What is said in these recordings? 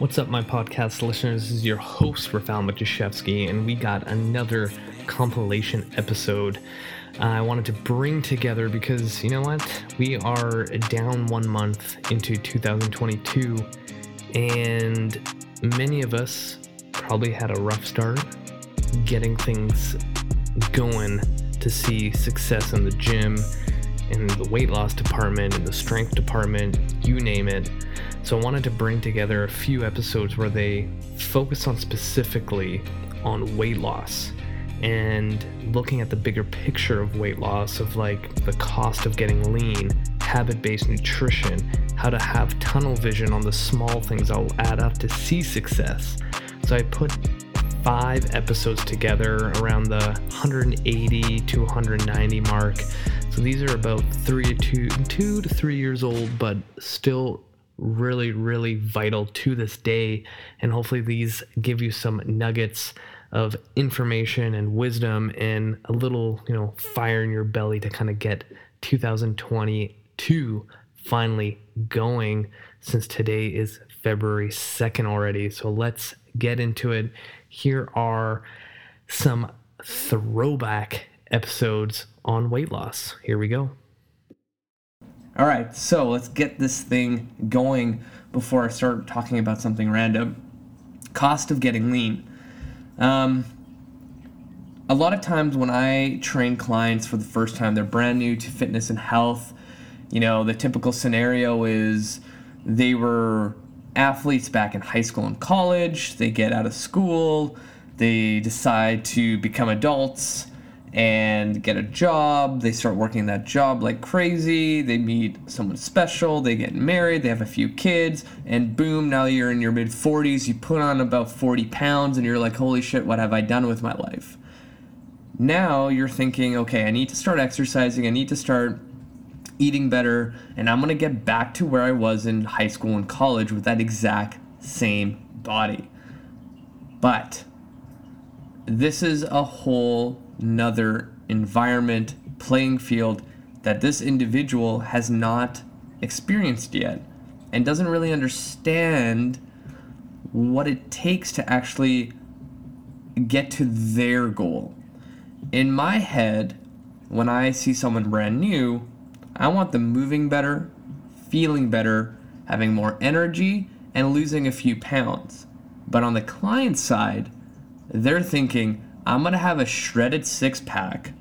What's up, my podcast listeners? This is your host, Rafal Matuszewski, and we got another compilation episode uh, I wanted to bring together because, you know what? We are down one month into 2022, and many of us probably had a rough start getting things going to see success in the gym, in the weight loss department, in the strength department, you name it. So I wanted to bring together a few episodes where they focus on specifically on weight loss and looking at the bigger picture of weight loss of like the cost of getting lean, habit-based nutrition, how to have tunnel vision on the small things that will add up to see success. So I put five episodes together around the 180 to 190 mark. So these are about three to two, two to three years old, but still really, really vital to this day. And hopefully these give you some nuggets of information and wisdom and a little, you know, fire in your belly to kind of get 2022 finally going since today is February 2nd already. So let's get into it. Here are some throwback episodes on weight loss. Here we go. All right, so let's get this thing going before I start talking about something random. Cost of getting lean. Um, a lot of times when I train clients for the first time, they're brand new to fitness and health. You know, the typical scenario is they were athletes back in high school and college, they get out of school, they decide to become adults and get a job. They start working that job like crazy. They meet someone special. They get married. They have a few kids. And boom, now you're in your mid 40s. You put on about 40 pounds and you're like, holy shit, what have I done with my life? Now you're thinking, okay, I need to start exercising. I need to start eating better. And I'm going to get back to where I was in high school and college with that exact same body. But this is a whole another environment, playing field that this individual has not experienced yet and doesn't really understand what it takes to actually get to their goal. In my head, when I see someone brand new, I want them moving better, feeling better, having more energy, and losing a few pounds. But on the client side, they're thinking, I'm going to have a shredded six pack.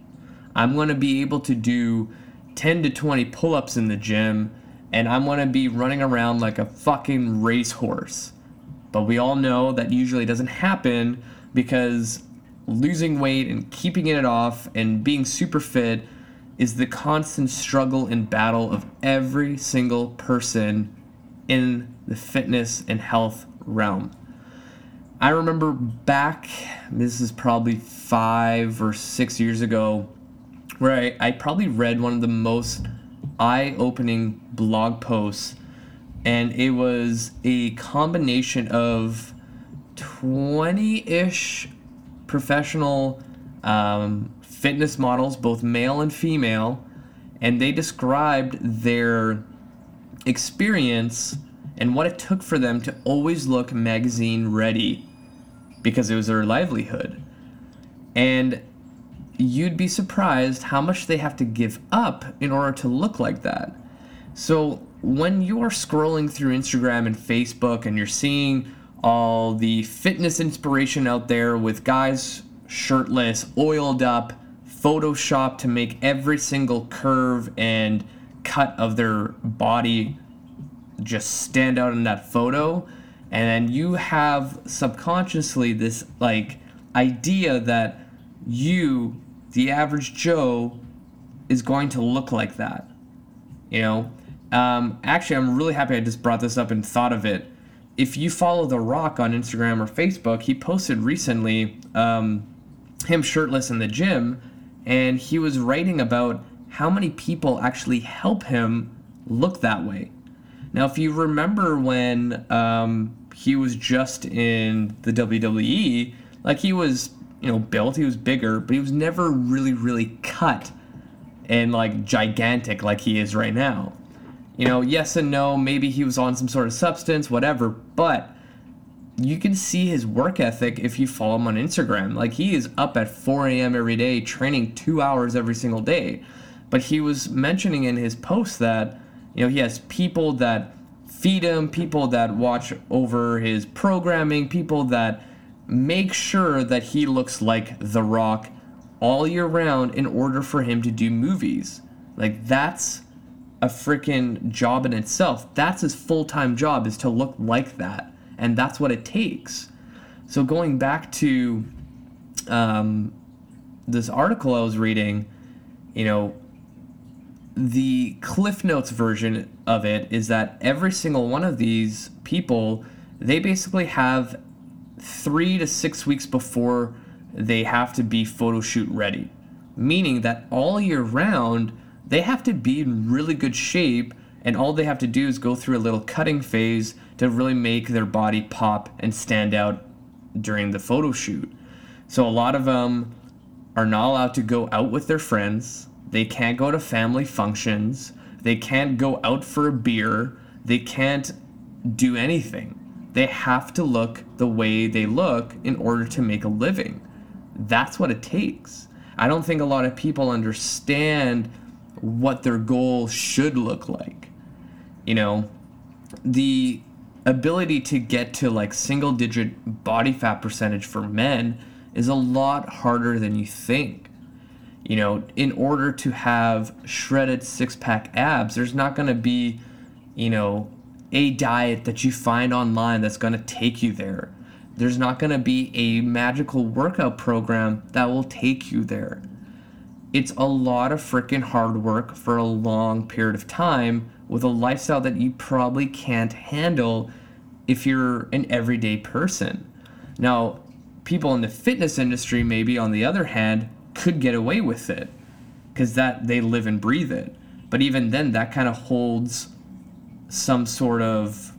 I'm going to be able to do 10 to 20 pull ups in the gym, and I'm going to be running around like a fucking racehorse. But we all know that usually doesn't happen because losing weight and keeping it off and being super fit is the constant struggle and battle of every single person in the fitness and health realm. I remember back, this is probably five or six years ago, where I, I probably read one of the most eye opening blog posts, and it was a combination of 20 ish professional um, fitness models, both male and female, and they described their experience and what it took for them to always look magazine ready because it was their livelihood. And you'd be surprised how much they have to give up in order to look like that. So when you are scrolling through Instagram and Facebook and you're seeing all the fitness inspiration out there with guys shirtless, oiled up, photoshopped to make every single curve and cut of their body just stand out in that photo and then you have subconsciously this like idea that you the average joe is going to look like that you know? Um, actually i'm really happy i just brought this up and thought of it. If you follow the rock on instagram or facebook he posted recently um, him shirtless in the gym and he was writing about how many people actually help him look that way. Now if you remember when um, he was just in the WWE. Like he was, you know, built, he was bigger, but he was never really, really cut and like gigantic like he is right now. You know, yes and no, maybe he was on some sort of substance, whatever, but you can see his work ethic if you follow him on Instagram. Like he is up at 4 a.m. every day, training two hours every single day. But he was mentioning in his post that, you know, he has people that feed him, people that watch over his programming, people that make sure that he looks like The Rock all year round in order for him to do movies. Like that's a freaking job in itself. That's his full-time job is to look like that, and that's what it takes. So going back to um, this article I was reading, you know, the Cliff Notes version of it is that every single one of these people, they basically have three to six weeks before they have to be photo shoot ready, meaning that all year round they have to be in really good shape, and all they have to do is go through a little cutting phase to really make their body pop and stand out during the photo shoot. So a lot of them are not allowed to go out with their friends. They can't go to family functions. They can't go out for a beer. They can't do anything. They have to look the way they look in order to make a living. That's what it takes. I don't think a lot of people understand what their goal should look like. You know, the ability to get to like single digit body fat percentage for men is a lot harder than you think. You know, in order to have shredded six pack abs, there's not going to be, you know, a diet that you find online that's going to take you there. There's not going to be a magical workout program that will take you there it's a lot of freaking hard work for a long period of time with a lifestyle that you probably can't handle if you're an everyday person. Now, people in the fitness industry maybe on the other hand could get away with it because that they live and breathe it. But even then that kind of holds some sort of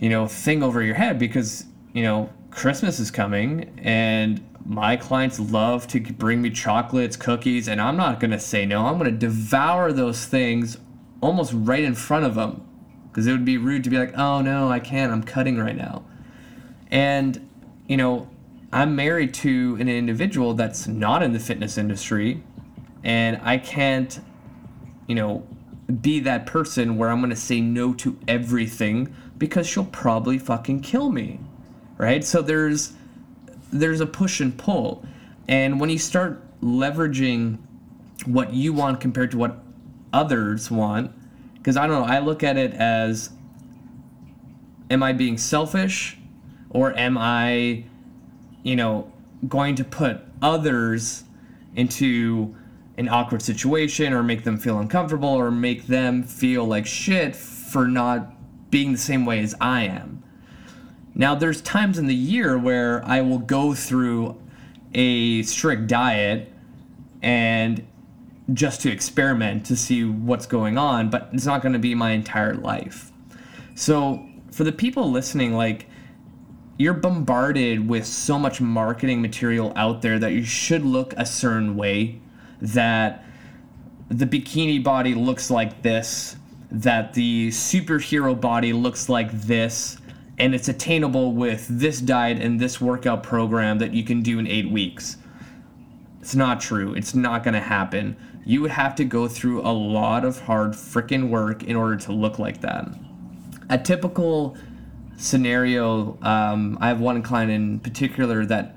you know thing over your head because, you know, Christmas is coming and my clients love to bring me chocolates, cookies, and I'm not going to say no. I'm going to devour those things almost right in front of them because it would be rude to be like, oh no, I can't, I'm cutting right now. And, you know, I'm married to an individual that's not in the fitness industry, and I can't, you know, be that person where I'm to say no to everything because she'll probably fucking kill me. Right? So there's there's a push and pull. And when you start leveraging what you want compared to what others want, because I don't know, I look at it as am I being selfish or am I, you know, going to put others into an awkward situation or make them feel uncomfortable or make them feel like shit for not being the same way as I am. Now, there's times in the year where I will go through a strict diet and just to experiment to see what's going on, but it's not going to be my entire life. So, for the people listening, like, you're bombarded with so much marketing material out there that you should look a certain way, that the bikini body looks like this, that the superhero body looks like this, and it's attainable with this diet and this workout program that you can do in eight weeks. It's not true. It's not going to happen. You would have to go through a lot of hard freaking work in order to look like that. A typical scenario, um, I have one client in particular that,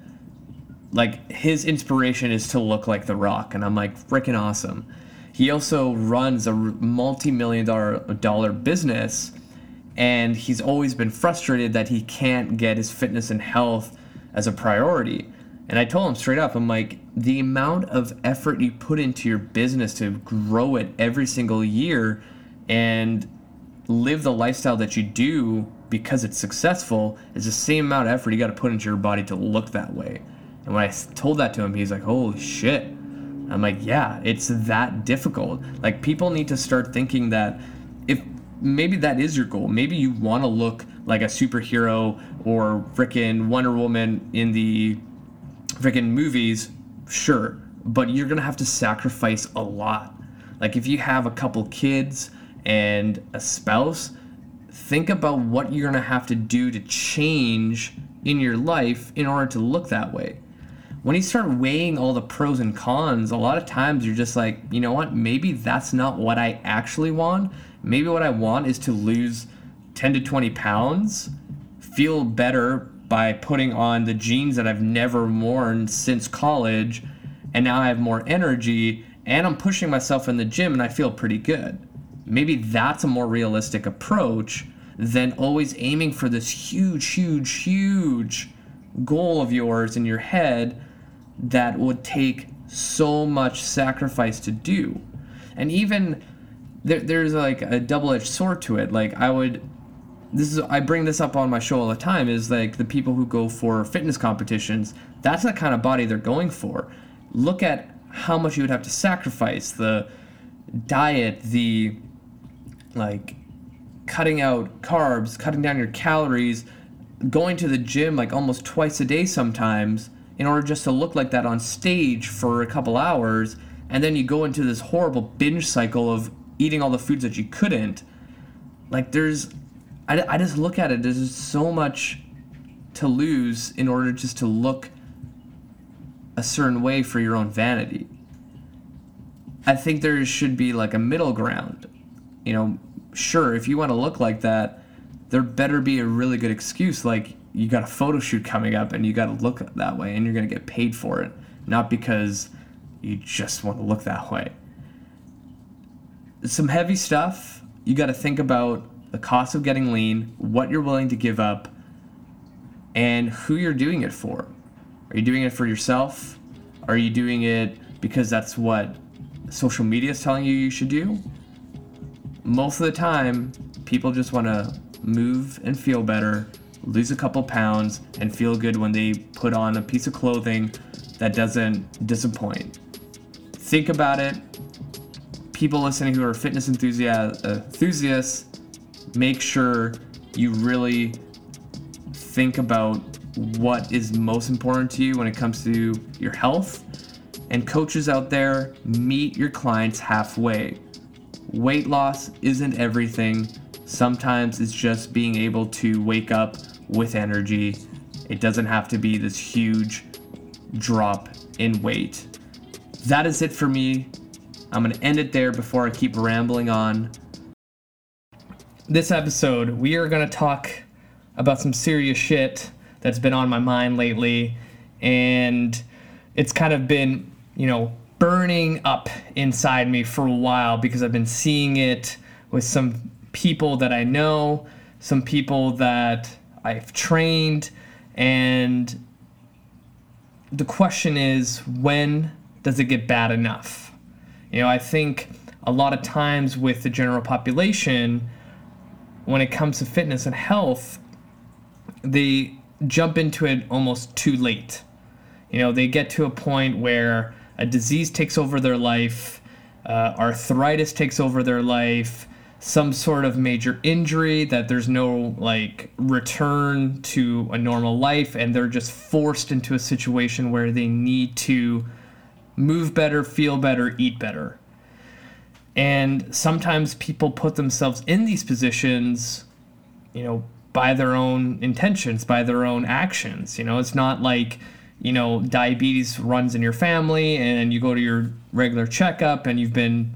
like, his inspiration is to look like The Rock, and I'm like, freaking awesome. He also runs a multi million dollar dollar business and he's always been frustrated that he can't get his fitness and health as a priority. And I told him straight up, I'm like, the amount of effort you put into your business to grow it every single year and live the lifestyle that you do because it's successful is the same amount of effort you got to put into your body to look that way. And when I told that to him, he's like, holy shit. I'm like, yeah, it's that difficult. Like, people need to start thinking that if maybe that is your goal. Maybe you want to look like a superhero or freaking Wonder Woman in the freaking movies, sure, but you're going to have to sacrifice a lot. Like if you have a couple kids and a spouse, think about what you're going to have to do to change in your life in order to look that way. When you start weighing all the pros and cons, a lot of times you're just like, you know what, maybe that's not what I actually want. Maybe what I want is to lose 10 to 20 pounds, feel better by putting on the jeans that I've never worn since college, and now I have more energy and I'm pushing myself in the gym and I feel pretty good. Maybe that's a more realistic approach than always aiming for this huge, huge, huge goal of yours in your head that would take so much sacrifice to do. And even there, there's like a double-edged sword to it. Like I would this is I bring this up on my show all the time is like the people who go for fitness competitions, that's the kind of body they're going for. Look at how much you would have to sacrifice the diet, the like cutting out carbs, cutting down your calories, going to the gym like almost twice a day sometimes in order just to look like that on stage for a couple hours and then you go into this horrible binge cycle of eating all the foods that you couldn't. Like there's i, I just look at it there's so much to lose in order just to look a certain way for your own vanity. I think there should be like a middle ground you know sure if you want to look like that there better be a really good excuse like you got a photo shoot coming up and you got to look that way and you're going to get paid for it not because you just want to look that way. Some heavy stuff you got to think about the cost of getting lean what you're willing to give up and who you're doing it for. Are you doing it for yourself? Are you doing it because that's what social media is telling you you should do most of the time people just want to move and feel better, lose a couple pounds, and feel good when they put on a piece of clothing that doesn't disappoint. Think about it. People listening who are fitness enthusiasts, uh, enthusiasts make sure you really think about what is most important to you when it comes to your health. And coaches out there, meet your clients halfway. Weight loss isn't everything Sometimes it's just being able to wake up with energy. It doesn't have to be this huge drop in weight. That is it for me. I'm going to end it there before I keep rambling on. This episode, we are going to talk about some serious shit that's been on my mind lately. And it's kind of been, you know, burning up inside me for a while because I've been seeing it with some people that I know, some people that I've trained, and the question is when does it get bad enough? You know, I think a lot of times with the general population, when it comes to fitness and health, they jump into it almost too late. You know, they get to a point where a disease takes over their life, uh, arthritis takes over their life, some sort of major injury that there's no like return to a normal life and they're just forced into a situation where they need to move better, feel better, eat better. And sometimes people put themselves in these positions, you know, by their own intentions, by their own actions. You know, it's not like, you know, diabetes runs in your family and you go to your regular checkup and you've been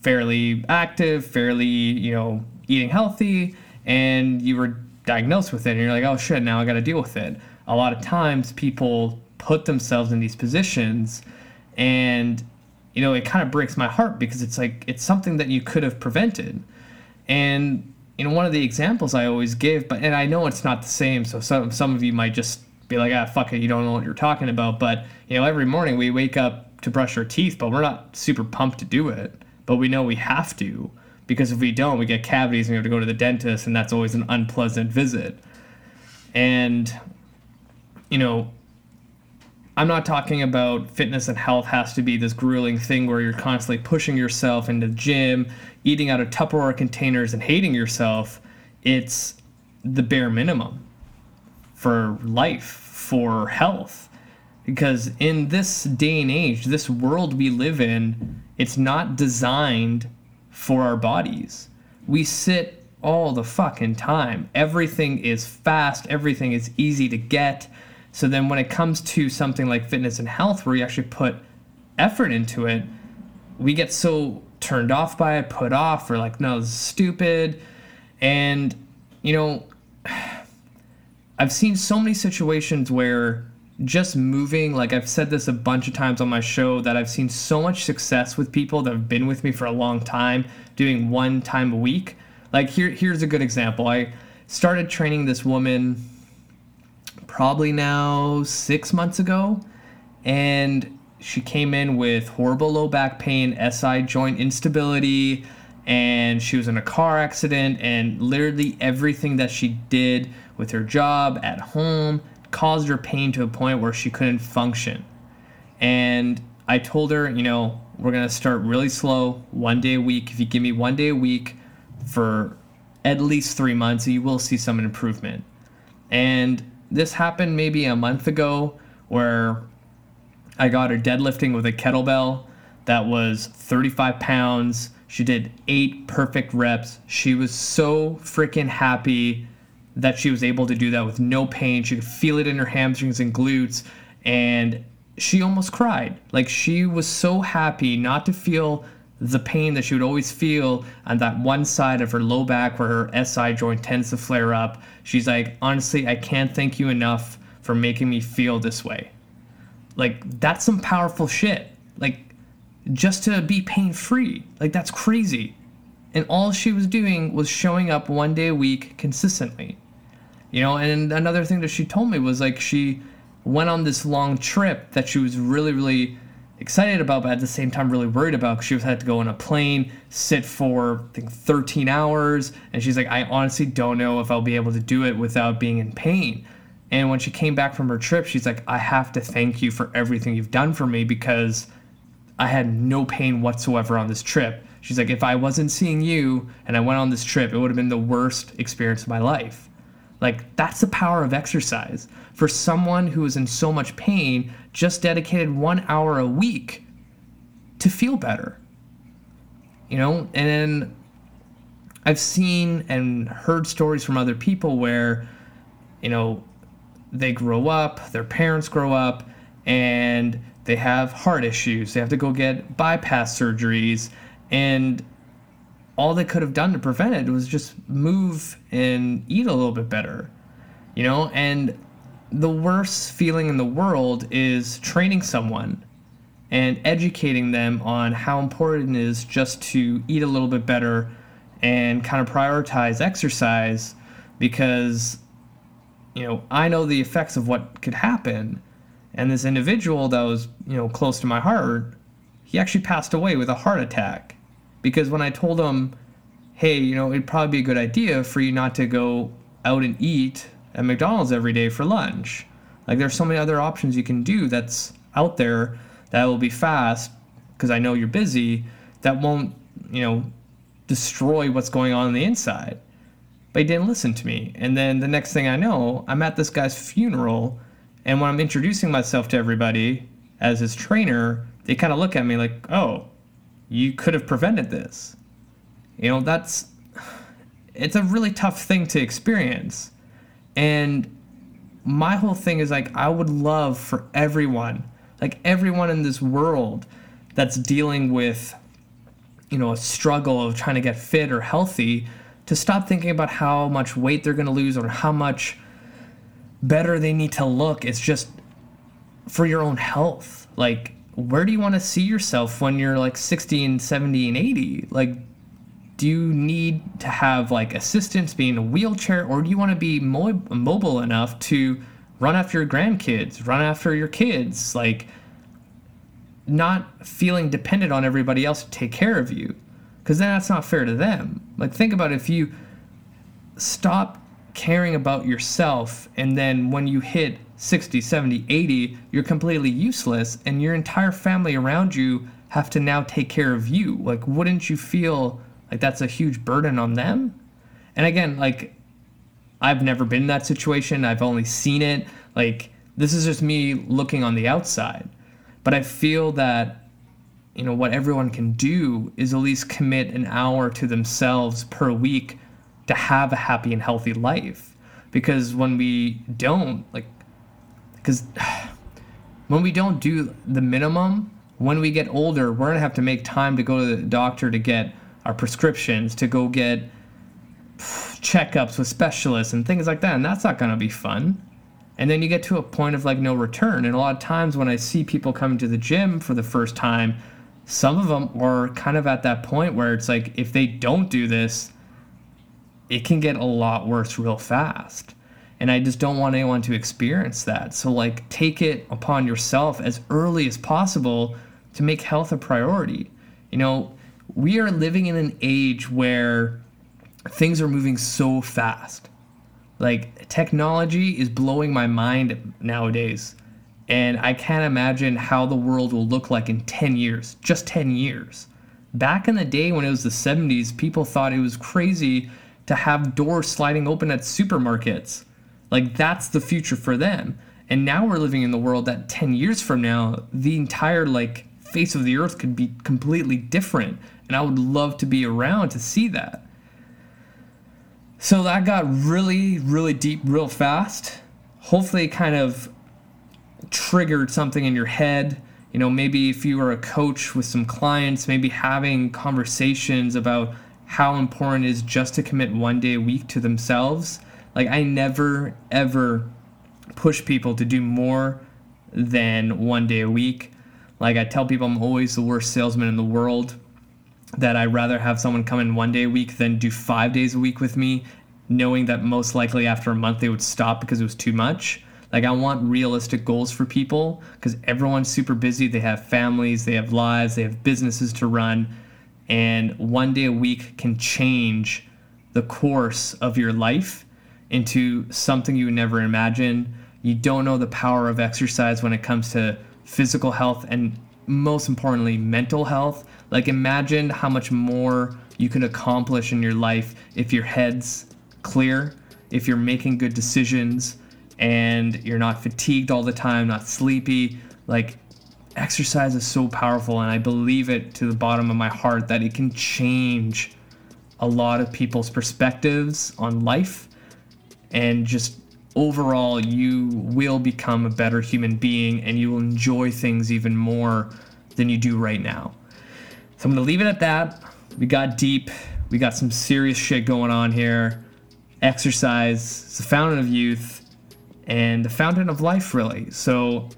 fairly active, fairly, you know, eating healthy, and you were diagnosed with it, and you're like, oh shit, now I got to deal with it. A lot of times people put themselves in these positions, and, you know, it kind of breaks my heart because it's like, it's something that you could have prevented. And, you know, one of the examples I always give, but, and I know it's not the same, so some, some of you might just be like, ah, fuck it, you don't know what you're talking about. But, you know, every morning we wake up to brush our teeth, but we're not super pumped to do it but we know we have to because if we don't, we get cavities and we have to go to the dentist, and that's always an unpleasant visit. And, you know, I'm not talking about fitness and health has to be this grueling thing where you're constantly pushing yourself into the gym, eating out of Tupperware containers, and hating yourself. It's the bare minimum for life, for health. Because in this day and age, this world we live in, it's not designed for our bodies. We sit all the fucking time. Everything is fast, everything is easy to get. So then when it comes to something like fitness and health where you actually put effort into it, we get so turned off by it, put off, or like, no, this is stupid. And, you know, I've seen so many situations where just moving, like I've said this a bunch of times on my show, that I've seen so much success with people that have been with me for a long time doing one time a week. Like here, here's a good example. I started training this woman probably now six months ago, and she came in with horrible low back pain, SI joint instability, and she was in a car accident, and literally everything that she did with her job at home caused her pain to a point where she couldn't function. And I told her, you know, we're going to start really slow, one day a week. If you give me one day a week for at least three months, you will see some improvement. And this happened maybe a month ago where I got her deadlifting with a kettlebell that was 35 pounds. She did eight perfect reps. She was so freaking happy that she was able to do that with no pain. She could feel it in her hamstrings and glutes. And she almost cried. Like she was so happy not to feel the pain that she would always feel on that one side of her low back where her SI joint tends to flare up. She's like, honestly, I can't thank you enough for making me feel this way. Like, that's some powerful shit. Like, just to be pain free. Like, that's crazy. And all she was doing was showing up one day a week consistently. You know, and another thing that she told me was like she went on this long trip that she was really, really excited about, but at the same time really worried about because she was had to go on a plane, sit for I think 13 hours, and she's like, I honestly don't know if I'll be able to do it without being in pain. And when she came back from her trip, she's like, I have to thank you for everything you've done for me because I had no pain whatsoever on this trip. She's like, if I wasn't seeing you and I went on this trip, it would have been the worst experience of my life. Like, that's the power of exercise. For someone who is in so much pain, just dedicated one hour a week to feel better. You know, and then I've seen and heard stories from other people where, you know, they grow up, their parents grow up, and they have heart issues. They have to go get bypass surgeries, and all they could have done to prevent it was just move and eat a little bit better, you know? And the worst feeling in the world is training someone and educating them on how important it is just to eat a little bit better and kind of prioritize exercise because you know I know the effects of what could happen and this individual that was you know close to my heart he actually passed away with a heart attack because when I told him, hey, you know, it'd probably be a good idea for you not to go out and eat at McDonald's every day for lunch. Like there's so many other options you can do that's out there that will be fast because I know you're busy that won't, you know, destroy what's going on on the inside. But he didn't listen to me. And then the next thing I know, I'm at this guy's funeral and when I'm introducing myself to everybody as his trainer, they kind of look at me like, "Oh, you could have prevented this." You know, that's it's a really tough thing to experience. And my whole thing is like I would love for everyone, like everyone in this world that's dealing with you know, a struggle of trying to get fit or healthy to stop thinking about how much weight they're going to lose or how much better they need to look. It's just for your own health. Like where do you want to see yourself when you're like 60 and 70 and 80? Like do you need to have like assistance being a wheelchair or do you want to be mo- mobile enough to run after your grandkids run after your kids like not feeling dependent on everybody else to take care of you because then that's not fair to them like think about if you stop caring about yourself and then when you hit 60 70 80 you're completely useless and your entire family around you have to now take care of you like wouldn't you feel like that's a huge burden on them. And again, like I've never been in that situation. I've only seen it. Like this is just me looking on the outside. But I feel that you know what everyone can do is at least commit an hour to themselves per week to have a happy and healthy life. Because when we don't, like, because when we don't do the minimum, when we get older, we're gonna have to make time to go to the doctor to get our prescriptions, to go get checkups with specialists and things like that. And that's not gonna be fun. And then you get to a point of like no return. And a lot of times when I see people coming to the gym for the first time, some of them are kind of at that point where it's like if they don't do this, it can get a lot worse real fast. And I just don't want anyone to experience that. So, like, take it upon yourself as early as possible to make health a priority. You know, we are living in an age where things are moving so fast. Like, technology is blowing my mind nowadays. And I can't imagine how the world will look like in 10 years, just 10 years. Back in the day when it was the 70s, people thought it was crazy to have doors sliding open at supermarkets. Like that's the future for them. And now we're living in the world that 10 years from now, the entire like face of the earth could be completely different. And I would love to be around to see that. So that got really, really deep real fast. Hopefully, it kind of triggered something in your head. You know, maybe if you were a coach with some clients, maybe having conversations about how important it is just to commit one day a week to themselves. Like, I never, ever push people to do more than one day a week. Like, I tell people I'm always the worst salesman in the world, that I'd rather have someone come in one day a week than do five days a week with me, knowing that most likely after a month they would stop because it was too much. Like, I want realistic goals for people because everyone's super busy. They have families, they have lives, they have businesses to run and one day a week can change the course of your life into something you never imagined. You don't know the power of exercise when it comes to physical health and most importantly mental health. Like imagine how much more you can accomplish in your life if your head's clear, if you're making good decisions and you're not fatigued all the time, not sleepy. Like exercise is so powerful, and I believe it to the bottom of my heart that it can change a lot of people's perspectives on life and just overall you will become a better human being and you will enjoy things even more than you do right now. So I'm going to leave it at that. We got deep. We got some serious shit going on here. Exercise is the fountain of youth and the fountain of life, really. So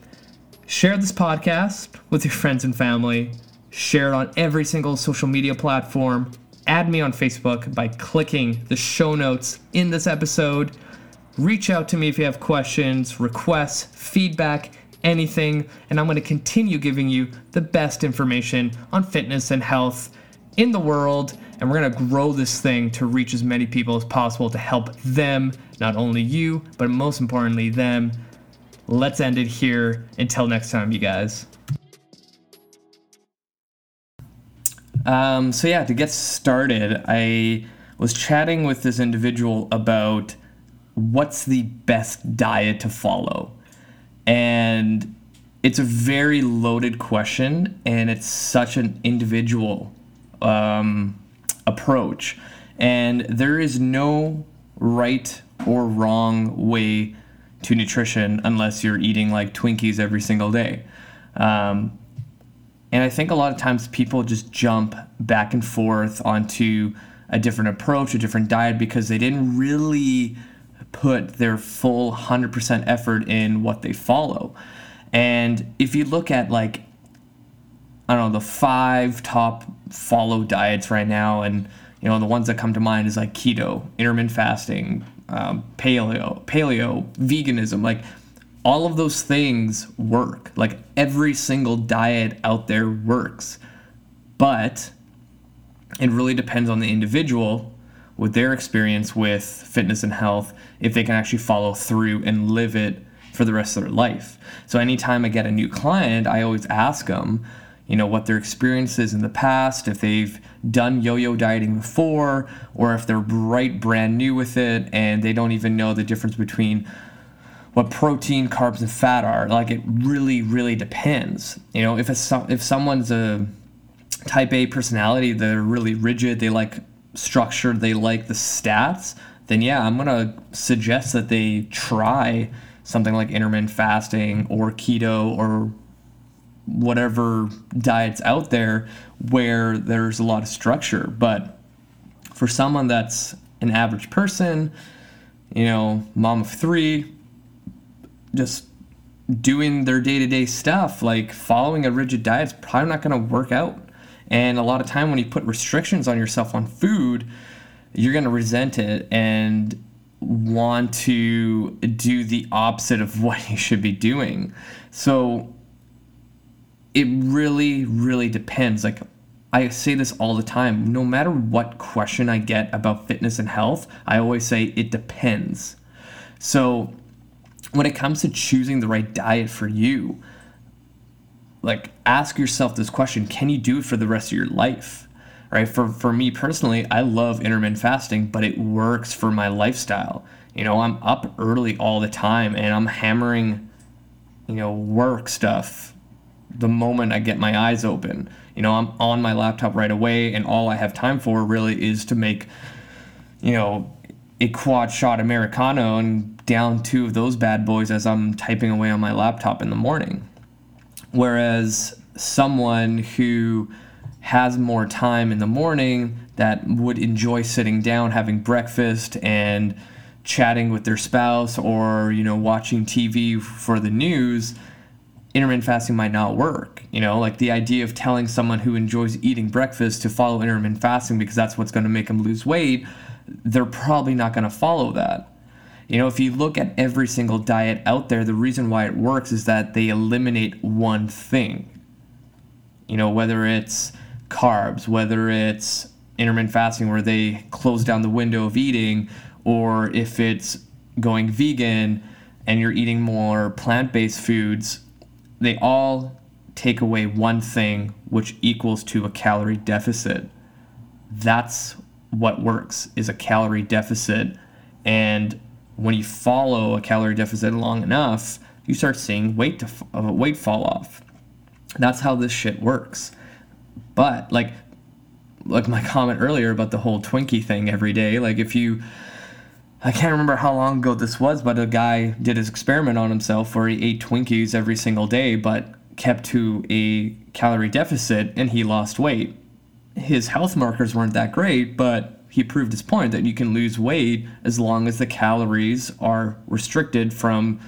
Share this podcast with your friends and family. Share it on every single social media platform. Add me on Facebook by clicking the show notes in this episode. Reach out to me if you have questions, requests, feedback, anything, and I'm going to continue giving you the best information on fitness and health in the world. And we're going to grow this thing to reach as many people as possible to help them, not only you, but most importantly, them let's end it here. Until next time, you guys. Um, so yeah, to get started, I was chatting with this individual about what's the best diet to follow. And it's a very loaded question, and it's such an individual um, approach. And there is no right or wrong way to nutrition unless you're eating like Twinkies every single day. Um, and I think a lot of times people just jump back and forth onto a different approach, a different diet, because they didn't really put their full 100% effort in what they follow. And if you look at like, I don't know, the five top follow diets right now, and you know, the ones that come to mind is like keto, intermittent fasting, um, paleo, paleo, veganism, like all of those things work. Like every single diet out there works. But it really depends on the individual with their experience with fitness and health if they can actually follow through and live it for the rest of their life. So anytime I get a new client, I always ask them, you know, what their experience is in the past, if they've done yo-yo dieting before, or if they're right brand new with it and they don't even know the difference between what protein, carbs, and fat are. Like it really, really depends. You know, if it's if someone's a type A personality, they're really rigid. They like structure, they like the stats, then yeah, I'm gonna suggest that they try something like intermittent fasting or keto or whatever diets out there where there's a lot of structure. But for someone that's an average person, you know, mom of three, just doing their day to day stuff, like following a rigid diet is probably not going to work out. And a lot of time when you put restrictions on yourself on food, you're going to resent it and want to do the opposite of what you should be doing. So it really, really depends. Like I say this all the time. No matter what question I get about fitness and health, I always say it depends. So when it comes to choosing the right diet for you, like ask yourself this question can you do it for the rest of your life? Right? For for me personally, I love intermittent fasting, but it works for my lifestyle. You know, I'm up early all the time and I'm hammering, you know, work stuff the moment I get my eyes open. You know, I'm on my laptop right away and all I have time for really is to make, you know, a quad shot Americano and down two of those bad boys as I'm typing away on my laptop in the morning. Whereas someone who has more time in the morning that would enjoy sitting down having breakfast and chatting with their spouse or you know watching TV for the news intermittent fasting might not work you know like the idea of telling someone who enjoys eating breakfast to follow intermittent fasting because that's what's going to make them lose weight they're probably not going to follow that you know if you look at every single diet out there the reason why it works is that they eliminate one thing. You know whether it's carbs whether it's intermittent fasting where they close down the window of eating or if it's going vegan and you're eating more plant-based foods they all take away one thing which equals to a calorie deficit. That's what works is a calorie deficit. And when you follow a calorie deficit long enough you start seeing weight to, uh, weight fall off that's how this shit works but like like my comment earlier about the whole twinkie thing every day like if you I can't remember how long ago this was, but a guy did his experiment on himself where he ate Twinkies every single day but kept to a calorie deficit and he lost weight. His health markers weren't that great, but he proved his point that you can lose weight as long as the calories are restricted from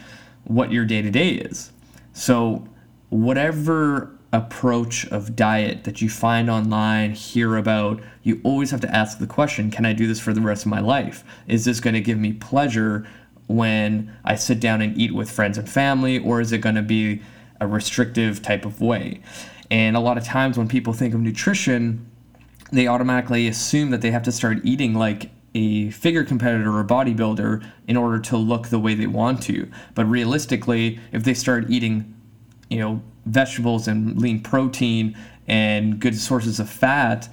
what your day to day is. So, whatever approach of diet that you find online, hear about, you always have to ask the question can I do this for the rest of my life? Is this going to give me pleasure when I sit down and eat with friends and family, or is it going to be a restrictive type of way? And a lot of times when people think of nutrition, they automatically assume that they have to start eating like a figure competitor or bodybuilder in order to look the way they want to. But realistically, if they start eating, you know, vegetables and lean protein and good sources of fat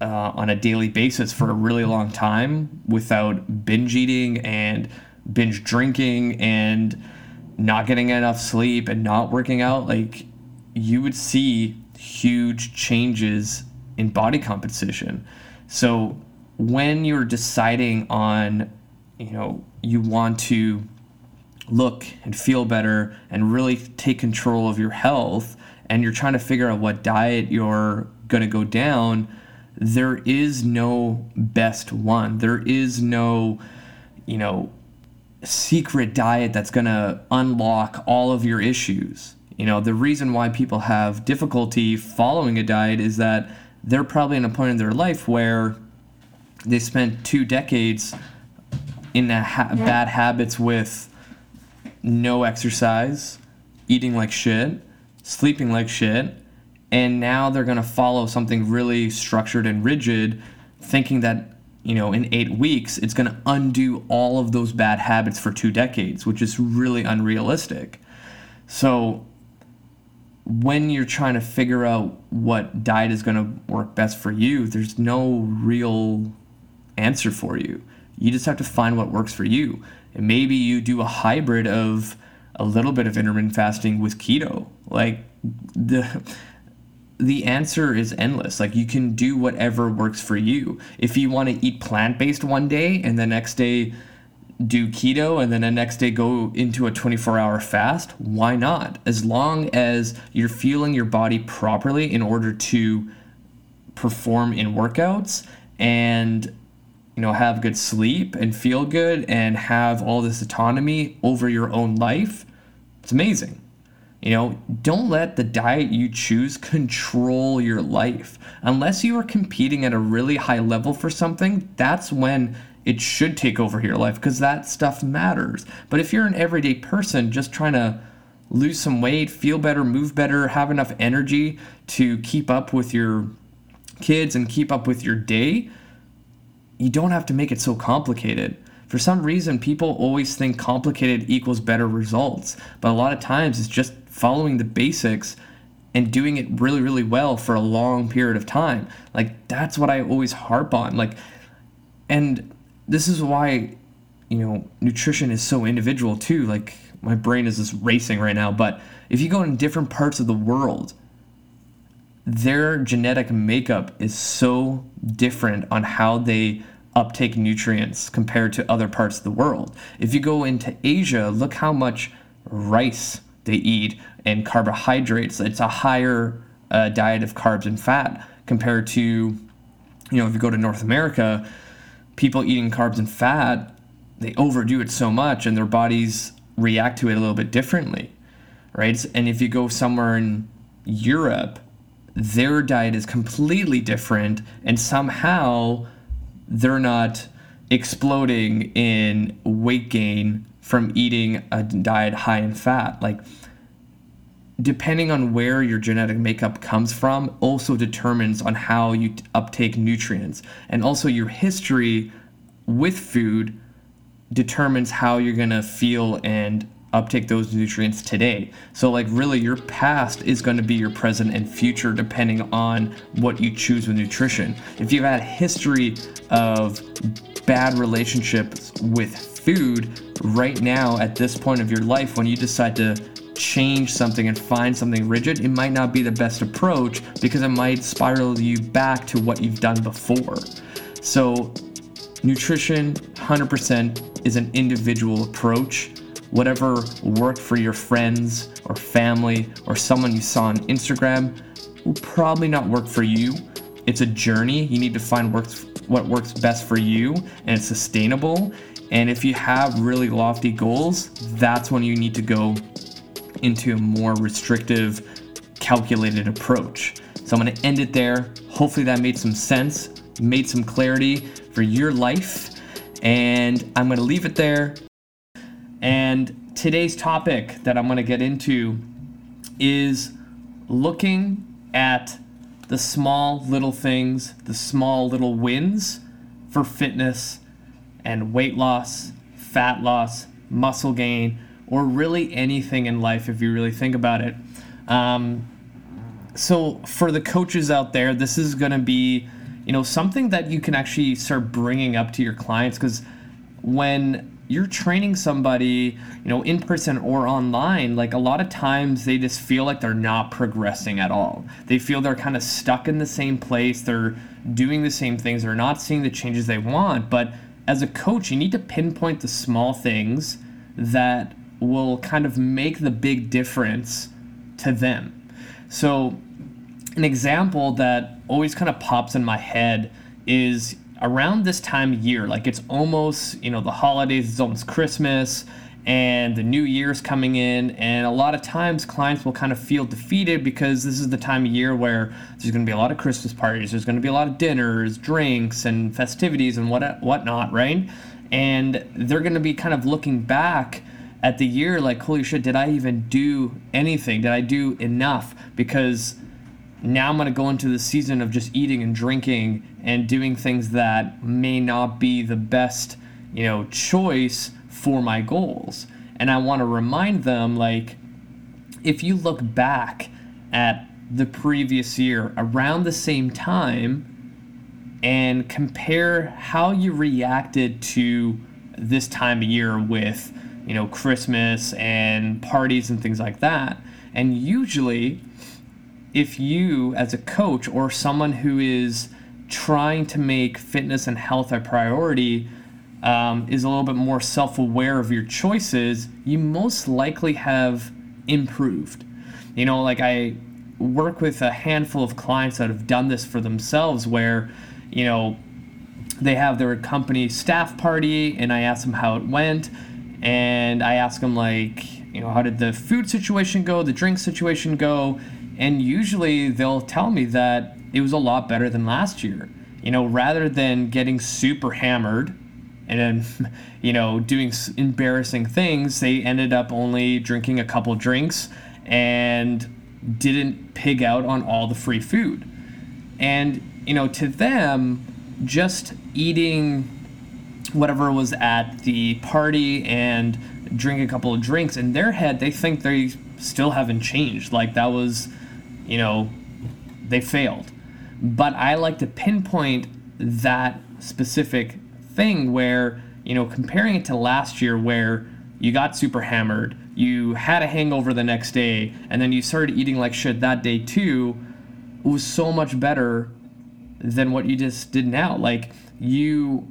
uh, on a daily basis for a really long time without binge eating and binge drinking and not getting enough sleep and not working out, like you would see huge changes in body composition. So when you're deciding on, you know, you want to look and feel better and really take control of your health and you're trying to figure out what diet you're going to go down, there is no best one. There is no, you know, secret diet that's going to unlock all of your issues. You know, the reason why people have difficulty following a diet is that they're probably in a point in their life where they spent two decades in ha- bad habits with no exercise, eating like shit, sleeping like shit, and now they're going to follow something really structured and rigid, thinking that, you know, in eight weeks, it's going to undo all of those bad habits for two decades, which is really unrealistic. So, when you're trying to figure out what diet is going to work best for you, there's no real answer for you. You just have to find what works for you. And maybe you do a hybrid of a little bit of intermittent fasting with keto. Like the the answer is endless. Like you can do whatever works for you. If you want to eat plant based one day and the next day do keto and then the next day go into a 24 hour fast, why not? As long as you're fueling your body properly in order to perform in workouts and you know have good sleep and feel good and have all this autonomy over your own life, it's amazing. You know, don't let the diet you choose control your life. Unless you are competing at a really high level for something, that's when it should take over your life because that stuff matters. But if you're an everyday person just trying to lose some weight, feel better, move better, have enough energy to keep up with your kids and keep up with your day, you don't have to make it so complicated. For some reason, people always think complicated equals better results, but a lot of times it's just following the basics and doing it really, really well for a long period of time. Like, that's what I always harp on. Like, and this is why, you know, nutrition is so individual too. Like, my brain is just racing right now, but if you go in different parts of the world, their genetic makeup is so different on how they uptake nutrients compared to other parts of the world. If you go into Asia, look how much rice they eat and carbohydrates. It's a higher uh, diet of carbs and fat compared to, you know, if you go to North America, people eating carbs and fat, they overdo it so much and their bodies react to it a little bit differently, right? And if you go somewhere in Europe, their diet is completely different and somehow they're not exploding in weight gain from eating a diet high in fat like depending on where your genetic makeup comes from also determines on how you uptake nutrients and also your history with food determines how you're going to feel and uptake those nutrients today. So, like, really, your past is going to be your present and future depending on what you choose with nutrition. If you've had a history of bad relationships with food, right now, at this point of your life, when you decide to change something and find something rigid, it might not be the best approach because it might spiral you back to what you've done before. So, nutrition 100% is an individual approach whatever worked for your friends or family or someone you saw on Instagram will probably not work for you. It's a journey. You need to find works, what works best for you and it's sustainable. And if you have really lofty goals, that's when you need to go into a more restrictive, calculated approach. So I'm going to end it there. Hopefully, that made some sense, made some clarity for your life. And I'm going to leave it there. And today's topic that I'm going to get into is looking at the small little things, the small little wins for fitness and weight loss, fat loss, muscle gain, or really anything in life if you really think about it. Um, so for the coaches out there, this is going to be, you know, something that you can actually start bringing up to your clients because when you're training somebody, you know, in person or online, like a lot of times they just feel like they're not progressing at all. They feel they're kind of stuck in the same place, they're doing the same things, they're not seeing the changes they want. But as a coach, you need to pinpoint the small things that will kind of make the big difference to them. So, an example that always kind of pops in my head is around this time of year, like it's almost, you know, the holidays, it's almost Christmas and the new year's coming in and a lot of times clients will kind of feel defeated because this is the time of year where there's going to be a lot of christmas parties there's going to be a lot of dinners drinks and festivities and what whatnot right and they're going to be kind of looking back at the year like holy shit did i even do anything did i do enough because now I'm going to go into the season of just eating and drinking and doing things that may not be the best, you know, choice for my goals. And I want to remind them like if you look back at the previous year around the same time and compare how you reacted to this time of year with, you know, Christmas and parties and things like that. And usually if you, as a coach or someone who is trying to make fitness and health a priority, um, is a little bit more self aware of your choices, you most likely have improved. You know, like I work with a handful of clients that have done this for themselves where, you know, they have their company staff party and I ask them how it went and I ask them like, you know, how did the food situation go, the drink situation go, and usually they'll tell me that it was a lot better than last year. You know, rather than getting super hammered and then, you know, doing embarrassing things, they ended up only drinking a couple drinks and didn't pig out on all the free food. And, you know, to them, just eating whatever was at the party and drink a couple of drinks in their head, they think they still haven't changed. Like that was, you know, they failed. But I like to pinpoint that specific thing where, you know, comparing it to last year where you got super hammered, you had a hangover the next day, and then you started eating like shit that day too, it was so much better than what you just did now. Like you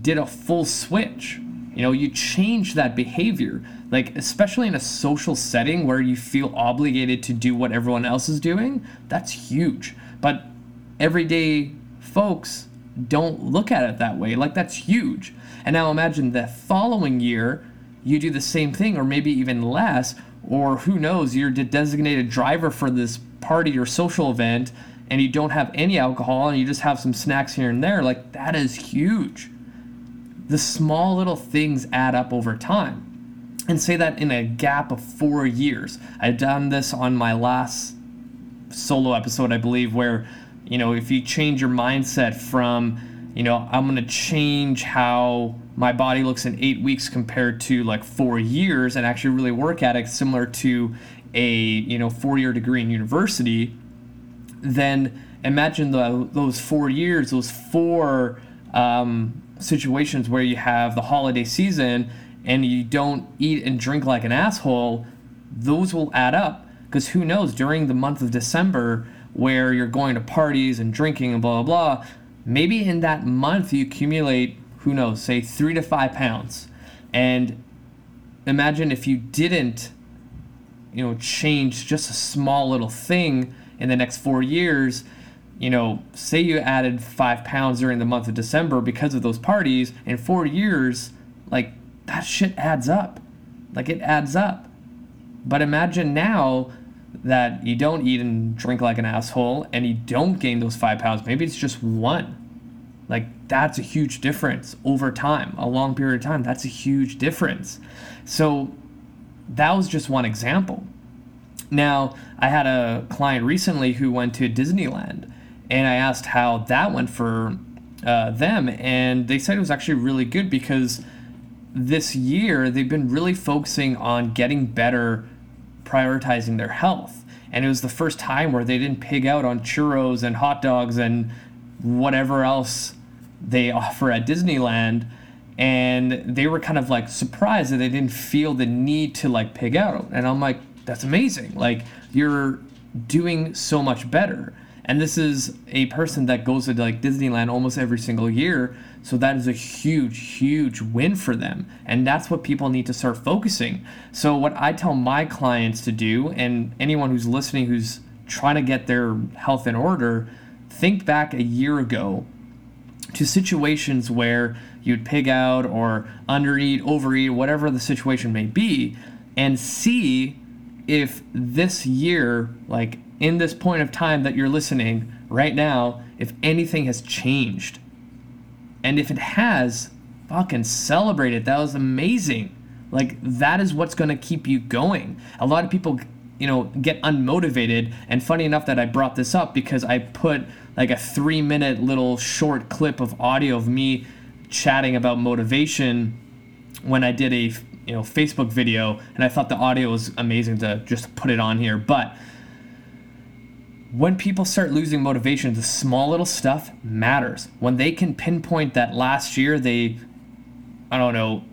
did a full switch. You know, you changed that behavior. Like, especially in a social setting where you feel obligated to do what everyone else is doing, that's huge. But everyday folks don't look at it that way. Like, that's huge. And now imagine the following year, you do the same thing, or maybe even less, or who knows, you're the designated driver for this party or social event, and you don't have any alcohol, and you just have some snacks here and there. Like, that is huge. The small little things add up over time. And say that in a gap of four years. I've done this on my last solo episode, I believe, where, you know, if you change your mindset from, you know, I'm going to change how my body looks in eight weeks compared to like four years and actually really work at it, similar to a, you know, four year degree in university, then imagine the, those four years, those four um, situations where you have the holiday season and you don't eat and drink like an asshole, those will add up. Because who knows, during the month of December, where you're going to parties and drinking and blah, blah, blah, maybe in that month you accumulate, who knows, say three to five pounds. And imagine if you didn't, you know, change just a small little thing in the next four years. You know, say you added five pounds during the month of December because of those parties, in four years, like that shit adds up. Like it adds up. But imagine now that you don't eat and drink like an asshole and you don't gain those five pounds. Maybe it's just one. Like that's a huge difference over time, a long period of time. That's a huge difference. So that was just one example. Now, I had a client recently who went to Disneyland and I asked how that went for uh, them, and they said it was actually really good because this year they've been really focusing on getting better prioritizing their health. And it was the first time where they didn't pig out on churros and hot dogs and whatever else they offer at Disneyland. And they were kind of like surprised that they didn't feel the need to like pig out. And I'm like that's amazing. Like you're doing so much better and this is a person that goes to like Disneyland almost every single year so that is a huge, huge win for them. And that's what people need to start focusing. So, what I tell my clients to do, and anyone who's listening who's trying to get their health in order, think back a year ago to situations where you'd pig out or undereat, overeat, whatever the situation may be, and see if this year, like in this point of time that you're listening right now, if anything has changed and if it has, fucking celebrate it. That was amazing. Like that is what's going to keep you going. A lot of people, you know, get unmotivated. And funny enough that I brought this up because I put like a three minute little short clip of audio of me chatting about motivation when I did a you know Facebook video, and I thought the audio was amazing to just put it on here. But when people start losing motivation, the small little stuff matters. When they can pinpoint that last year they, I don't know,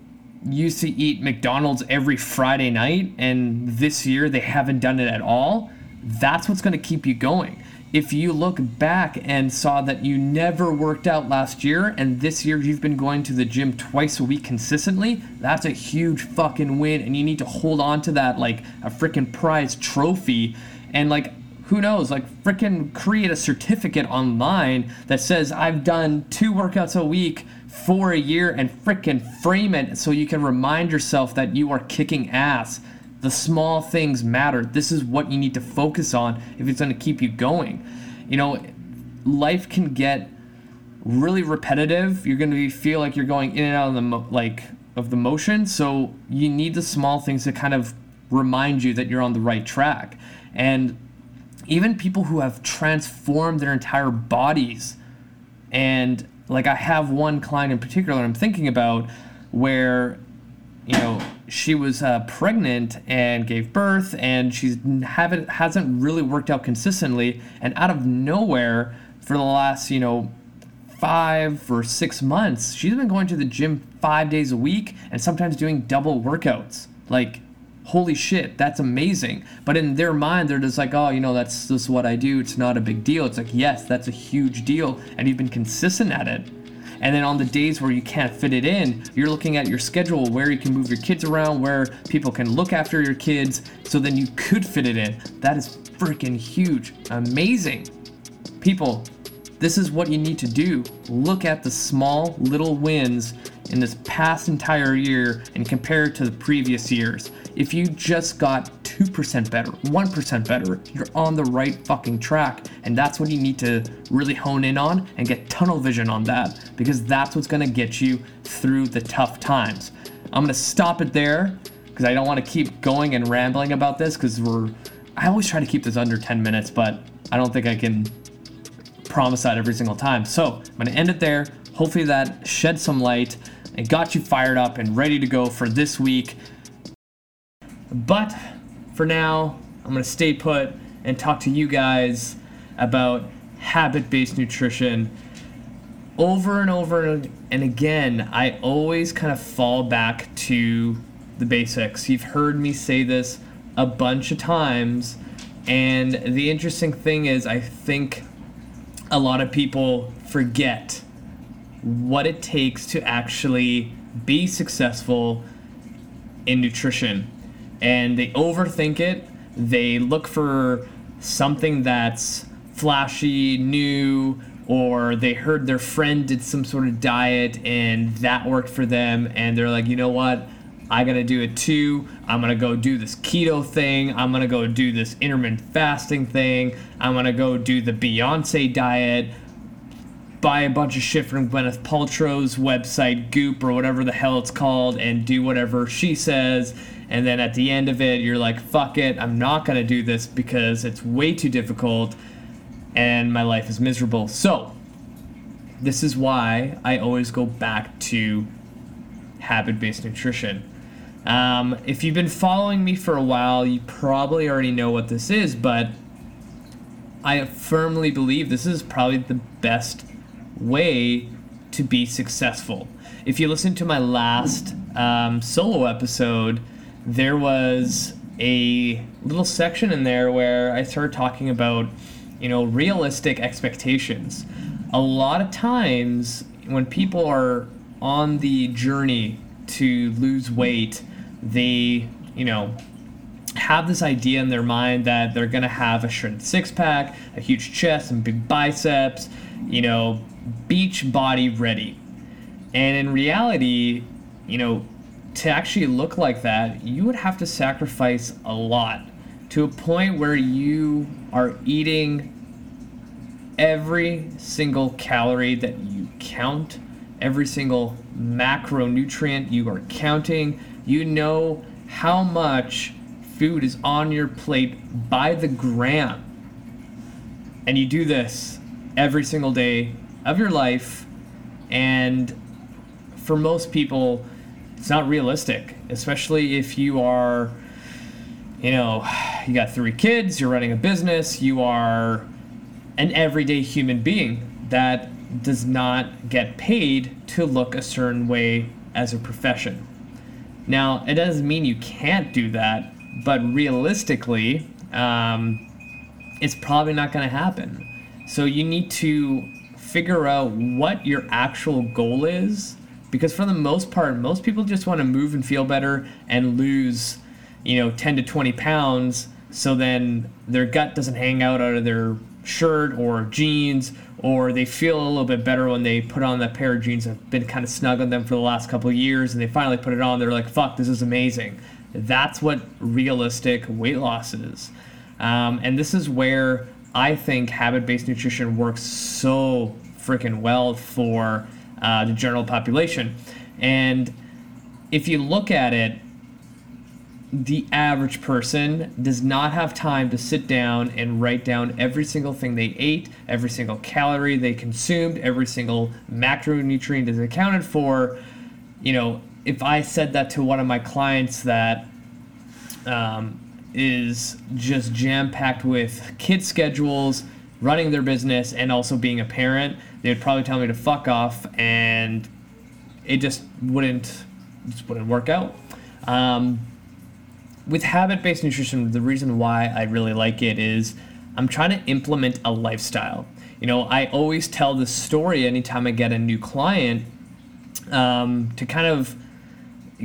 used to eat McDonald's every Friday night and this year they haven't done it at all, that's what's going to keep you going. If you look back and saw that you never worked out last year and this year you've been going to the gym twice a week consistently, that's a huge fucking win and you need to hold on to that like a freaking prize trophy and like who knows like freaking create a certificate online that says I've done two workouts a week for a year and freaking frame it so you can remind yourself that you are kicking ass the small things matter. This is what you need to focus on if it's going to keep you going. You know, life can get really repetitive. You're going to feel like you're going in and out of the mo- like of the motion. So you need the small things to kind of remind you that you're on the right track. And even people who have transformed their entire bodies. And like I have one client in particular I'm thinking about where you know she was uh, pregnant and gave birth and she's haven't hasn't really worked out consistently. And out of nowhere for the last you know five or six months she's been going to the gym five days a week and sometimes doing double workouts. Like holy shit that's amazing but in their mind they're just like oh you know that's just what i do it's not a big deal it's like yes that's a huge deal and you've been consistent at it and then on the days where you can't fit it in, you're looking at your schedule where you can move your kids around, where people can look after your kids, so then you could fit it in. That is freaking huge. Amazing. People, this is what you need to do. Look at the small little wins in this past entire year and compare it to the previous years. If you just got 2% better, 1% better, you're on the right fucking track. And that's what you need to really hone in on and get tunnel vision on that because that's what's gonna get you through the tough times. I'm gonna stop it there because I don't wanna keep going and rambling about this because we're, I always try to keep this under 10 minutes, but I don't think I can promise that every single time. So I'm gonna end it there. Hopefully that shed some light and got you fired up and ready to go for this week. But for now, I'm going to stay put and talk to you guys about habit based nutrition. Over and over and again, I always kind of fall back to the basics. You've heard me say this a bunch of times. And the interesting thing is, I think a lot of people forget what it takes to actually be successful in nutrition and they overthink it. They look for something that's flashy, new, or they heard their friend did some sort of diet and that worked for them, and they're like, you know what? I gotta do it too. I'm gonna go do this keto thing. I'm gonna go do this intermittent fasting thing. I'm gonna go do the Beyonce diet. Buy a bunch of shit from Gwyneth Paltrow's website, Goop, or whatever the hell it's called, and do whatever she says. And then at the end of it you're like fuck it i'm not going to do this because it's way too difficult and my life is miserable. So this is why i always go back to habit-based nutrition. Um, if you've been following me for a while you probably already know what this is but i firmly believe this is probably the best way to be successful if you listen to my last um, solo episode there was a little section in there where I started talking about, you know, realistic expectations. A lot of times when people are on the journey to lose weight, they, you know, have this idea in their mind that they're going to have a shredded six pack, a huge chest, and big biceps, you know, beach body ready. And in reality, you know, to actually look like that, you would have to sacrifice a lot to a point where you are eating every single calorie that you count, every single macronutrient you are counting. You know how much food is on your plate by the gram. And you do this every single day of your life. And for most people, it's not realistic, especially if you are, you know, you got three kids, you're running a business, you are an everyday human being that does not get paid to look a certain way as a profession. Now, it doesn't mean you can't do that, but realistically, um, it's probably not going to happen. So you need to figure out what your actual goal is because for the most part most people just want to move and feel better and lose you know 10 to 20 pounds so then their gut doesn't hang out out of their shirt or jeans or they feel a little bit better when they put on that pair of jeans that have been kind of snug on them for the last couple of years and they finally put it on they're like fuck this is amazing. That's what realistic weight loss is. Um, and this is where i think habit-based nutrition works so freaking well for uh, the general population. And if you look at it, the average person does not have time to sit down and write down every single thing they ate, every single calorie they consumed, every single macronutrient is accounted for. You know, if I said that to one of my clients that um, is just jam packed with kid schedules, running their business, and also being a parent, they would probably tell me to fuck off, and it just wouldn't just wouldn't work out. Um, with habit-based nutrition, the reason why I really like it is I'm trying to implement a lifestyle. You know, I always tell this story anytime I get a new client um, to kind of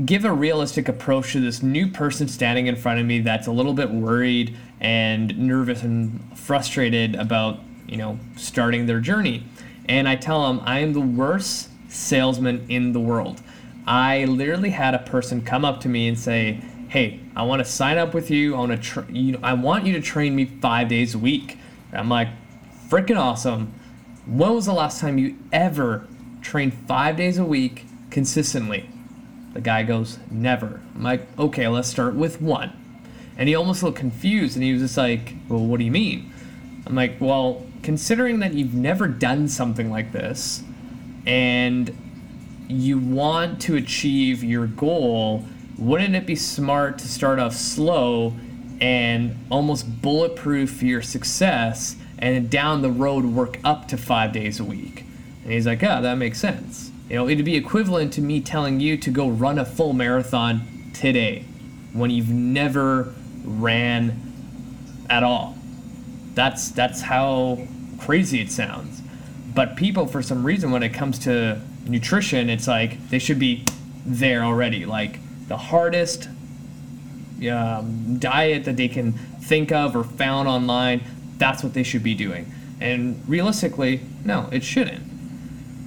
give a realistic approach to this new person standing in front of me that's a little bit worried and nervous and frustrated about you know starting their journey and I tell them I am the worst salesman in the world. I literally had a person come up to me and say, "Hey, I want to sign up with you. I want to, tra- you I want you to train me five days a week." I'm like, "Freaking awesome! When was the last time you ever trained five days a week consistently?" The guy goes, "Never." I'm like, "Okay, let's start with one." And he almost looked confused, and he was just like, "Well, what do you mean?" I'm like, "Well, considering that you've never done something like this and you want to achieve your goal, wouldn't it be smart to start off slow and almost bulletproof your success and down the road work up to five days a week? And he's like, yeah, that makes sense. You know, it'd be equivalent to me telling you to go run a full marathon today when you've never ran at all. That's that's how crazy it sounds. But people, for some reason, when it comes to nutrition, it's like they should be there already. Like the hardest um, diet that they can think of or found online, that's what they should be doing. And realistically, no, it shouldn't.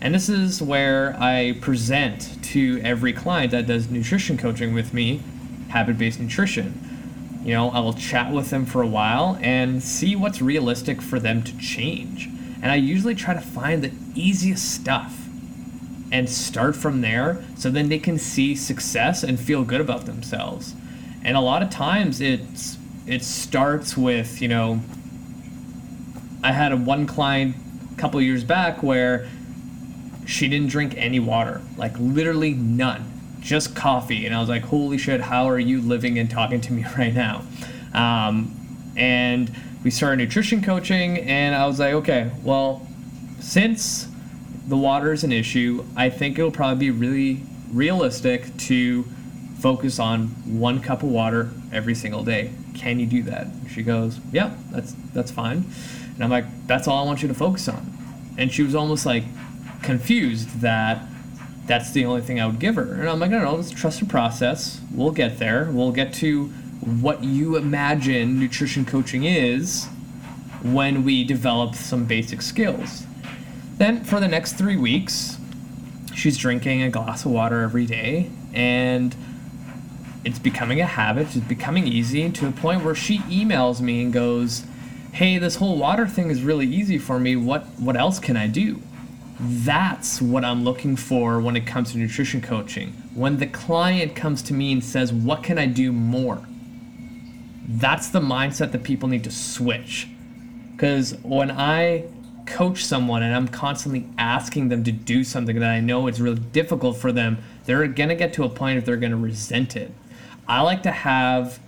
And this is where I present to every client that does nutrition coaching with me habit based nutrition you know, I will chat with them for a while and see what's realistic for them to change. And I usually try to find the easiest stuff and start from there so then they can see success and feel good about themselves. And a lot of times it's it starts with, you know, I had a one client a couple years back where she didn't drink any water, like literally none just coffee. And I was like, holy shit, how are you living and talking to me right now? Um, and we started nutrition coaching, and I was like, okay, well, since the water is an issue, I think it'll probably be really realistic to focus on one cup of water every single day. Can you do that? She goes, yeah, that's that's fine. And I'm like, that's all I want you to focus on. And she was almost like confused that that's the only thing I would give her. And I'm like, no, no, let's trust the process. We'll get there. We'll get to what you imagine nutrition coaching is when we develop some basic skills. Then for the next three weeks, she's drinking a glass of water every day and it's becoming a habit. It's becoming easy to a point where she emails me and goes, Hey, this whole water thing is really easy for me. What what else can I do? That's what I'm looking for when it comes to nutrition coaching. When the client comes to me and says, What can I do more? That's the mindset that people need to switch. Because when I coach someone and I'm constantly asking them to do something that I know is really difficult for them, they're going to get to a point if they're going to resent it. I like to have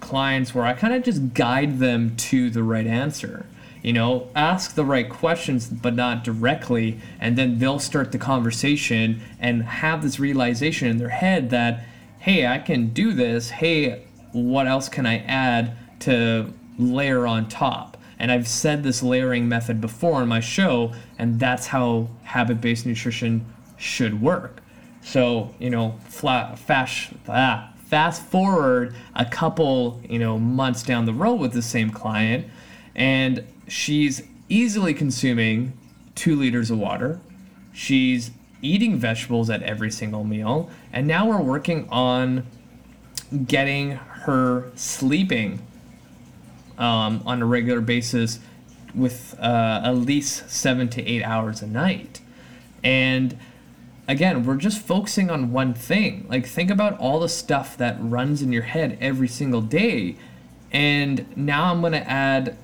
clients where I kind of just guide them to the right answer you know ask the right questions but not directly and then they'll start the conversation and have this realization in their head that hey i can do this hey what else can i add to layer on top And I've said this layering method before on my show, and that's how habit based nutrition should work. So, you know, flat, fast, ah, fast forward a couple, you know, months down the road with the same client, and she's easily consuming two liters of water. She's eating vegetables at every single meal. And now we're working on getting her sleeping um, on a regular basis with uh, at least seven to eight hours a night. And again, we're just focusing on one thing. Like, think about all the stuff that runs in your head every single day. And now I'm going to add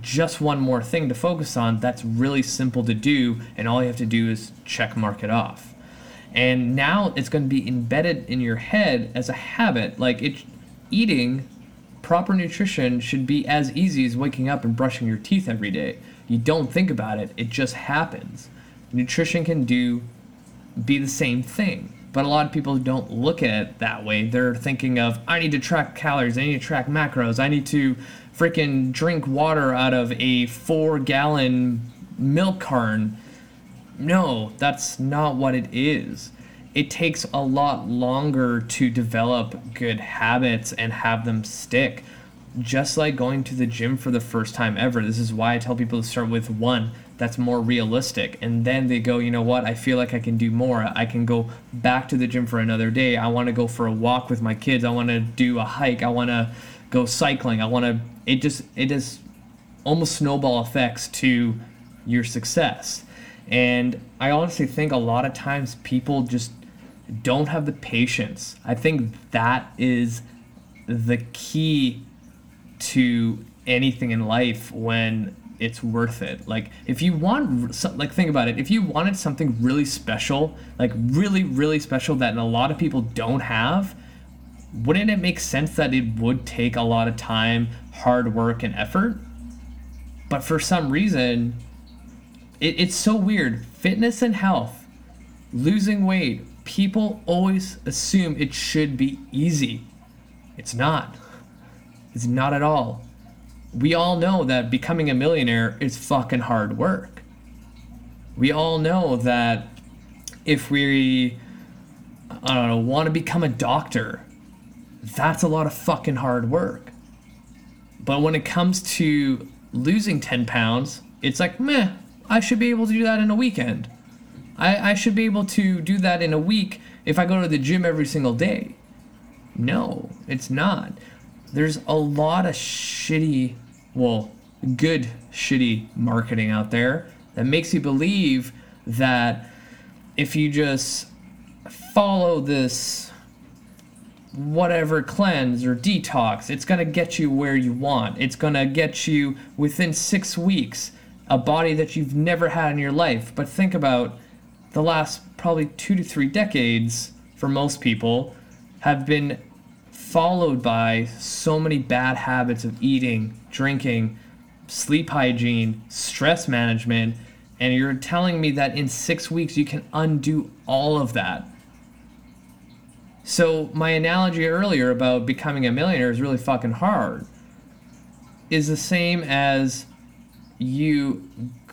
just one more thing to focus on that's really simple to do, and all you have to do is check mark it off. And now it's going to be embedded in your head as a habit. Like it, eating proper nutrition should be as easy as waking up and brushing your teeth every day. You don't think about it, it just happens. Nutrition can do be the same thing. But a lot of people don't look at it that way. They're thinking of, I need to track calories, I need to track macros, I need to freaking drink water out of a four gallon milk carton. No, that's not what it is. It takes a lot longer to develop good habits and have them stick. Just like going to the gym for the first time ever. This is why I tell people to start with one that's more realistic. And then they go, you know what, I feel like I can do more. I can go back to the gym for another day. I want to go for a walk with my kids. I want to do a hike. I want to go cycling. I want to. It just it is almost snowball effects to your success. And I honestly think a lot of times people just don't have the patience. I think that is the key to anything in life when it's worth it. Like if you want like think about it, if you wanted something really special, like really really special that a lot of people don't have, wouldn't it make sense that it would take a lot of time, hard work, and effort? But for some reason, it, it's so weird. Fitness and health, losing weight, people always assume it should be easy. It's not. It's not at all. We all know that becoming a millionaire is fucking hard work. We all know that if we, I don't know, want to become a doctor, that's a lot of fucking hard work. But when it comes to losing 10 pounds, it's like, meh, I should be able to do that in a weekend. I, I should be able to do that in a week if I go to the gym every single day. No, it's not. There's a lot of shitty, well, good shitty marketing out there that makes you believe that if you just follow this whatever cleanse or detox. It's going to get you where you want. It's going to get you within six weeks a body that you've never had in your life. But think about the last probably two to three decades for most people have been followed by so many bad habits of eating, drinking, sleep hygiene, stress management. And you're telling me that in six weeks you can undo all of that so my analogy earlier about becoming a millionaire is really fucking hard. Is the same as you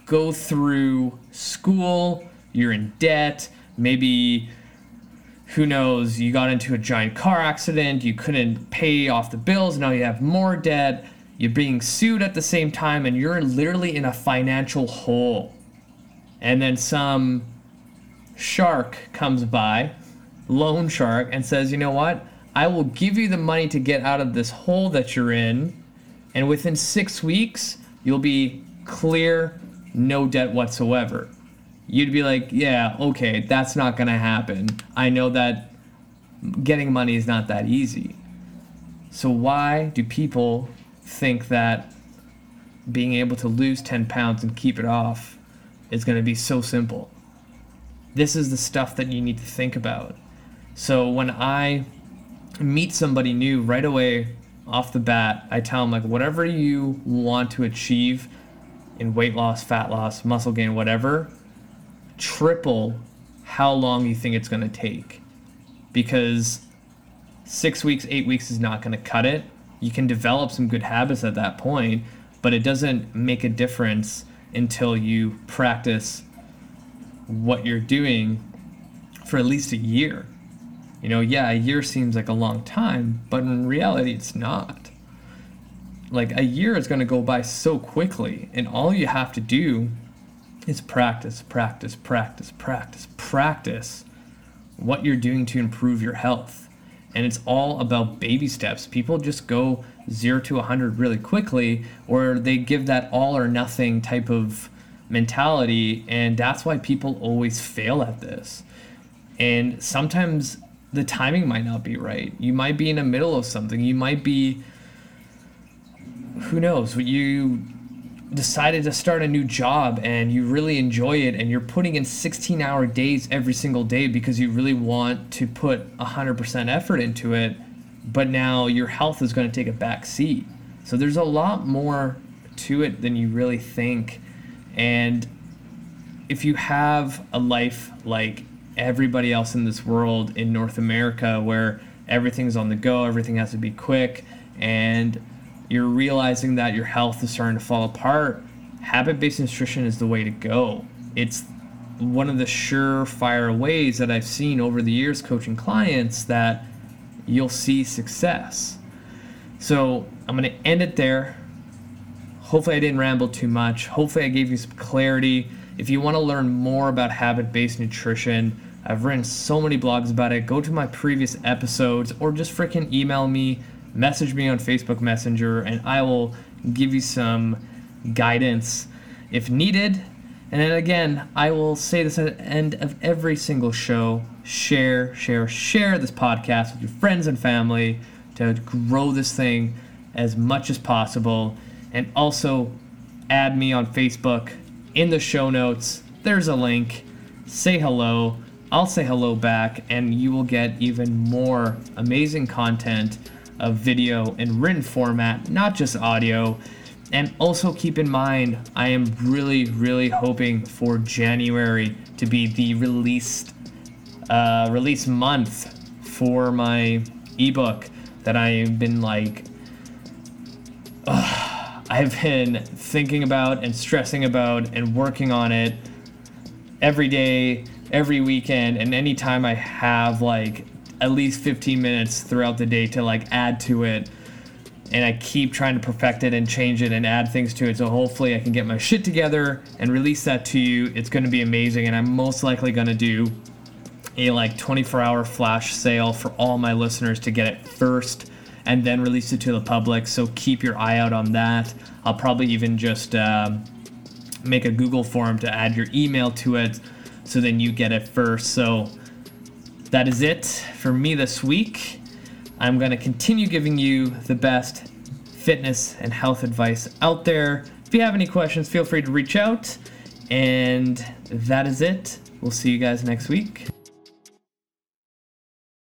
go through school, you're in debt, maybe who knows, you got into a giant car accident, you couldn't pay off the bills, now you have more debt, you're being sued at the same time, and you're literally in a financial hole. And then some shark comes by loan shark and says, you know what? I will give you the money to get out of this hole that you're in, and within six weeks, you'll be clear, no debt whatsoever. You'd be like, yeah, okay, that's not gonna happen. I know that getting money is not that easy. So, why do people think that being able to lose 10 pounds and keep it off is gonna be so simple? This is the stuff that you need to think about. So when I meet somebody new right away off the bat, I tell them like whatever you want to achieve in weight loss, fat loss, muscle gain, whatever, triple how long you think it's going to take. Because 6 weeks, 8 weeks is not going to cut it. You can develop some good habits at that point, but it doesn't make a difference until you practice what you're doing for at least a year. You know, yeah, a year seems like a long time, but in reality, it's not. Like, a year is going to go by so quickly, and all you have to do is practice, practice, practice, practice, practice what you're doing to improve your health. And it's all about baby steps. People just go zero to 100 really quickly, or they give that all or nothing type of mentality. And that's why people always fail at this. And sometimes the timing might not be right. You might be in the middle of something. You might be, who knows, you decided to start a new job and you really enjoy it and you're putting in 16 hour days every single day because you really want to put 100% effort into it but now your health is going to take a back seat so there's a lot more to it than you really think and if you have a life like everybody else in this world in North America where everything's on the go everything has to be quick and you're realizing that your health is starting to fall apart, habit based nutrition is the way to go. It's one of the surefire ways that I've seen over the years coaching clients that you'll see success. So I'm going to end it there. Hopefully, I didn't ramble too much. Hopefully, I gave you some clarity. If you want to learn more about habit based nutrition, I've written so many blogs about it. Go to my previous episodes or just freaking email me message me on Facebook Messenger and I will give you some guidance if needed. And then again, I will say this at the end of every single show share, share, share this podcast with your friends and family to grow this thing as much as possible. And also add me on Facebook in the show notes. There's a link. Say hello. I'll say hello back, and you will get even more amazing content of video in written format, not just audio. And also keep in mind, I am really, really hoping for January to be the released uh, release month for my ebook that I've been like, uh, I've been thinking about and stressing about and working on it every day, every weekend, and anytime I have like at least 15 minutes throughout the day to like add to it and I keep trying to perfect it and change it and add things to it. So hopefully I can get my shit together and release that to you. It's going to be amazing and I'm most likely going to do a like 24 hour flash sale for all my listeners to get it first and then release it to the public. So keep your eye out on that. I'll probably even just uh, make a Google form to add your email to it so then you get it first. So that is it for me this week. I'm going to continue giving you the best fitness and health advice out there. If you have any questions, feel free to reach out. And that is it. We'll see you guys next week.